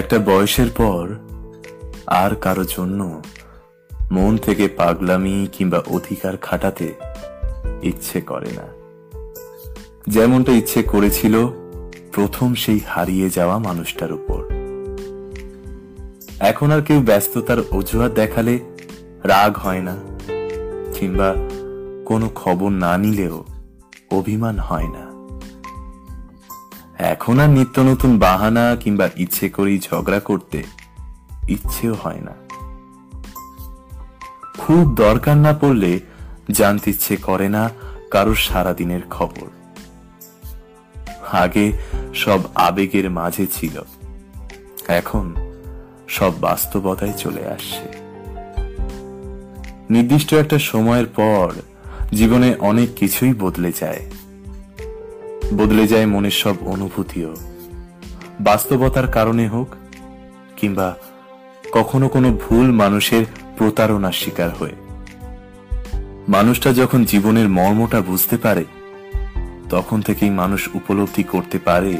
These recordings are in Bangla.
একটা বয়সের পর আর কারও জন্য মন থেকে পাগলামি কিংবা অধিকার খাটাতে ইচ্ছে করে না। যেমনটা ইচ্ছে করেছিল, প্রথম সেই হারিয়ে যাওয়া মানুষটার উপর। এখন আর কেউ ব্যস্ততার অজুহাত দেখালে রাগ হয় না, কিংবা কোনো খবর না নিলেও অভিমান হয় না। এখন আর নিত্য নতুন বাহানা কিংবা ইচ্ছে করেই ঝগড়া করতে ইচ্ছেও হয় না। খুব দরকার না পড়লে জানতে ইচ্ছে করে না কারোর সারাদিনের খবর। আগে সব আবেগের মাঝে ছিল। এখন সব বাস্তবতায় চলে আসছে। নির্দিষ্ট একটা সময়ের পর জীবনে অনেক কিছুই বদলে যায়। বদলে যায় মনের সব অনুভূতিও। বাস্তবতার কারণে হোক কিংবা কখনো কোনো ভুল মানুষের প্রতারণার শিকার হয়ে। মানুষটা যখন জীবনের মর্মটা বুঝতে পারে, তখন থেকেই মানুষ উপলব্ধি করতে পারে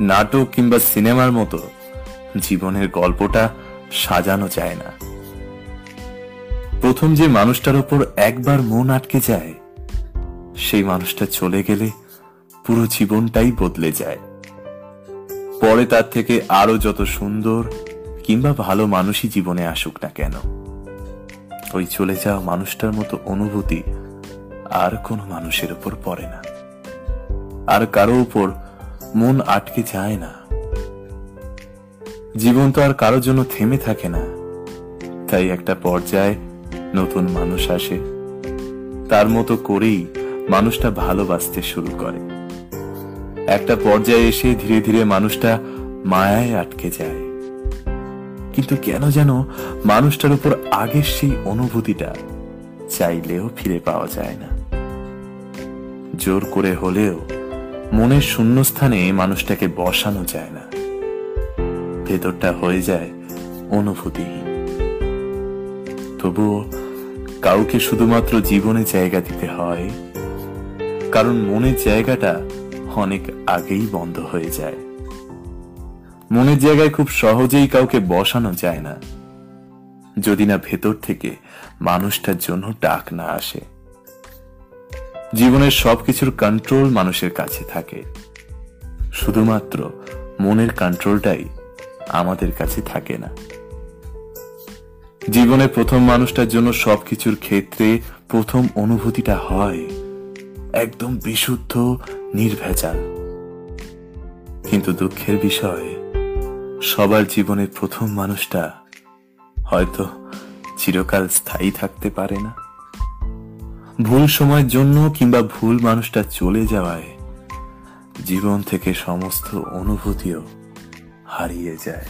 নাটক কিংবা সিনেমার মতো জীবনের গল্পটা সাজানো যায় না। প্রথম যে মানুষটার ওপর একবার মন আটকে যায়, সেই মানুষটা চলে গেলে পুরো জীবনটাই বদলে যায়। পরে তার থেকে আরও যত সুন্দর কিংবা ভালো মানুষই জীবনে আসুক না কেন, ওই চলে যাওয়া মানুষটার মতো অনুভূতি আর কোনো মানুষের উপর পড়ে না। আর কারও উপর মন আটকে যায় না। জীবন তো আর কারোর জন্য থেমে থাকে না। তাই একটা পর্যায়ে নতুন মানুষ আসে। তার মতো করেই মানুষটা ভালোবাসতে শুরু করে। একটা পর্যায়ে এসে ধীরে ধীরে মানুষটা মায়ায় আটকে যায়। কিন্তু কেন যেন মানুষটার উপর আগের সেই অনুভূতিটা চাইলেও ফিরে পাওয়া যায় না। জোর করে হলেও মনের শূন্যস্থানে মানুষটাকে বসানো যায় না। ভেতরটা হয়ে যায় অনুভূতিহীন। তবুও কাউকে শুধুমাত্র জীবনে জায়গা দিতে হয়, কারণ মনের জায়গাটা অনেক আগেই বন্ধ হয়ে যায়। মনের জায়গায় খুব সহজেই কাউকে বসানো যায় না। যদি না ভেতর থেকে মানুষটার জন্য ডাক না আসে। জীবনের সবকিছুর কন্ট্রোল মানুষের কাছে থাকে। শুধুমাত্র মনের কন্ট্রোলটাই আমাদের কাছে থাকে না। জীবনে প্রথম মানুষটার জন্য সবকিছুর ক্ষেত্রে প্রথম অনুভূতিটা হয়। একদম বিশুদ্ধ, নির্ভেজাল। কিন্তু দুঃখের বিষয়, সবার জীবনের প্রথম মানুষটা হয়তো চিরকাল স্থায়ী থাকতে পারে না। ভুল সময়ের জন্য কিংবা ভুল মানুষটা চলে যাওয়ায় জীবন থেকে সমস্ত অনুভূতিও হারিয়ে যায়।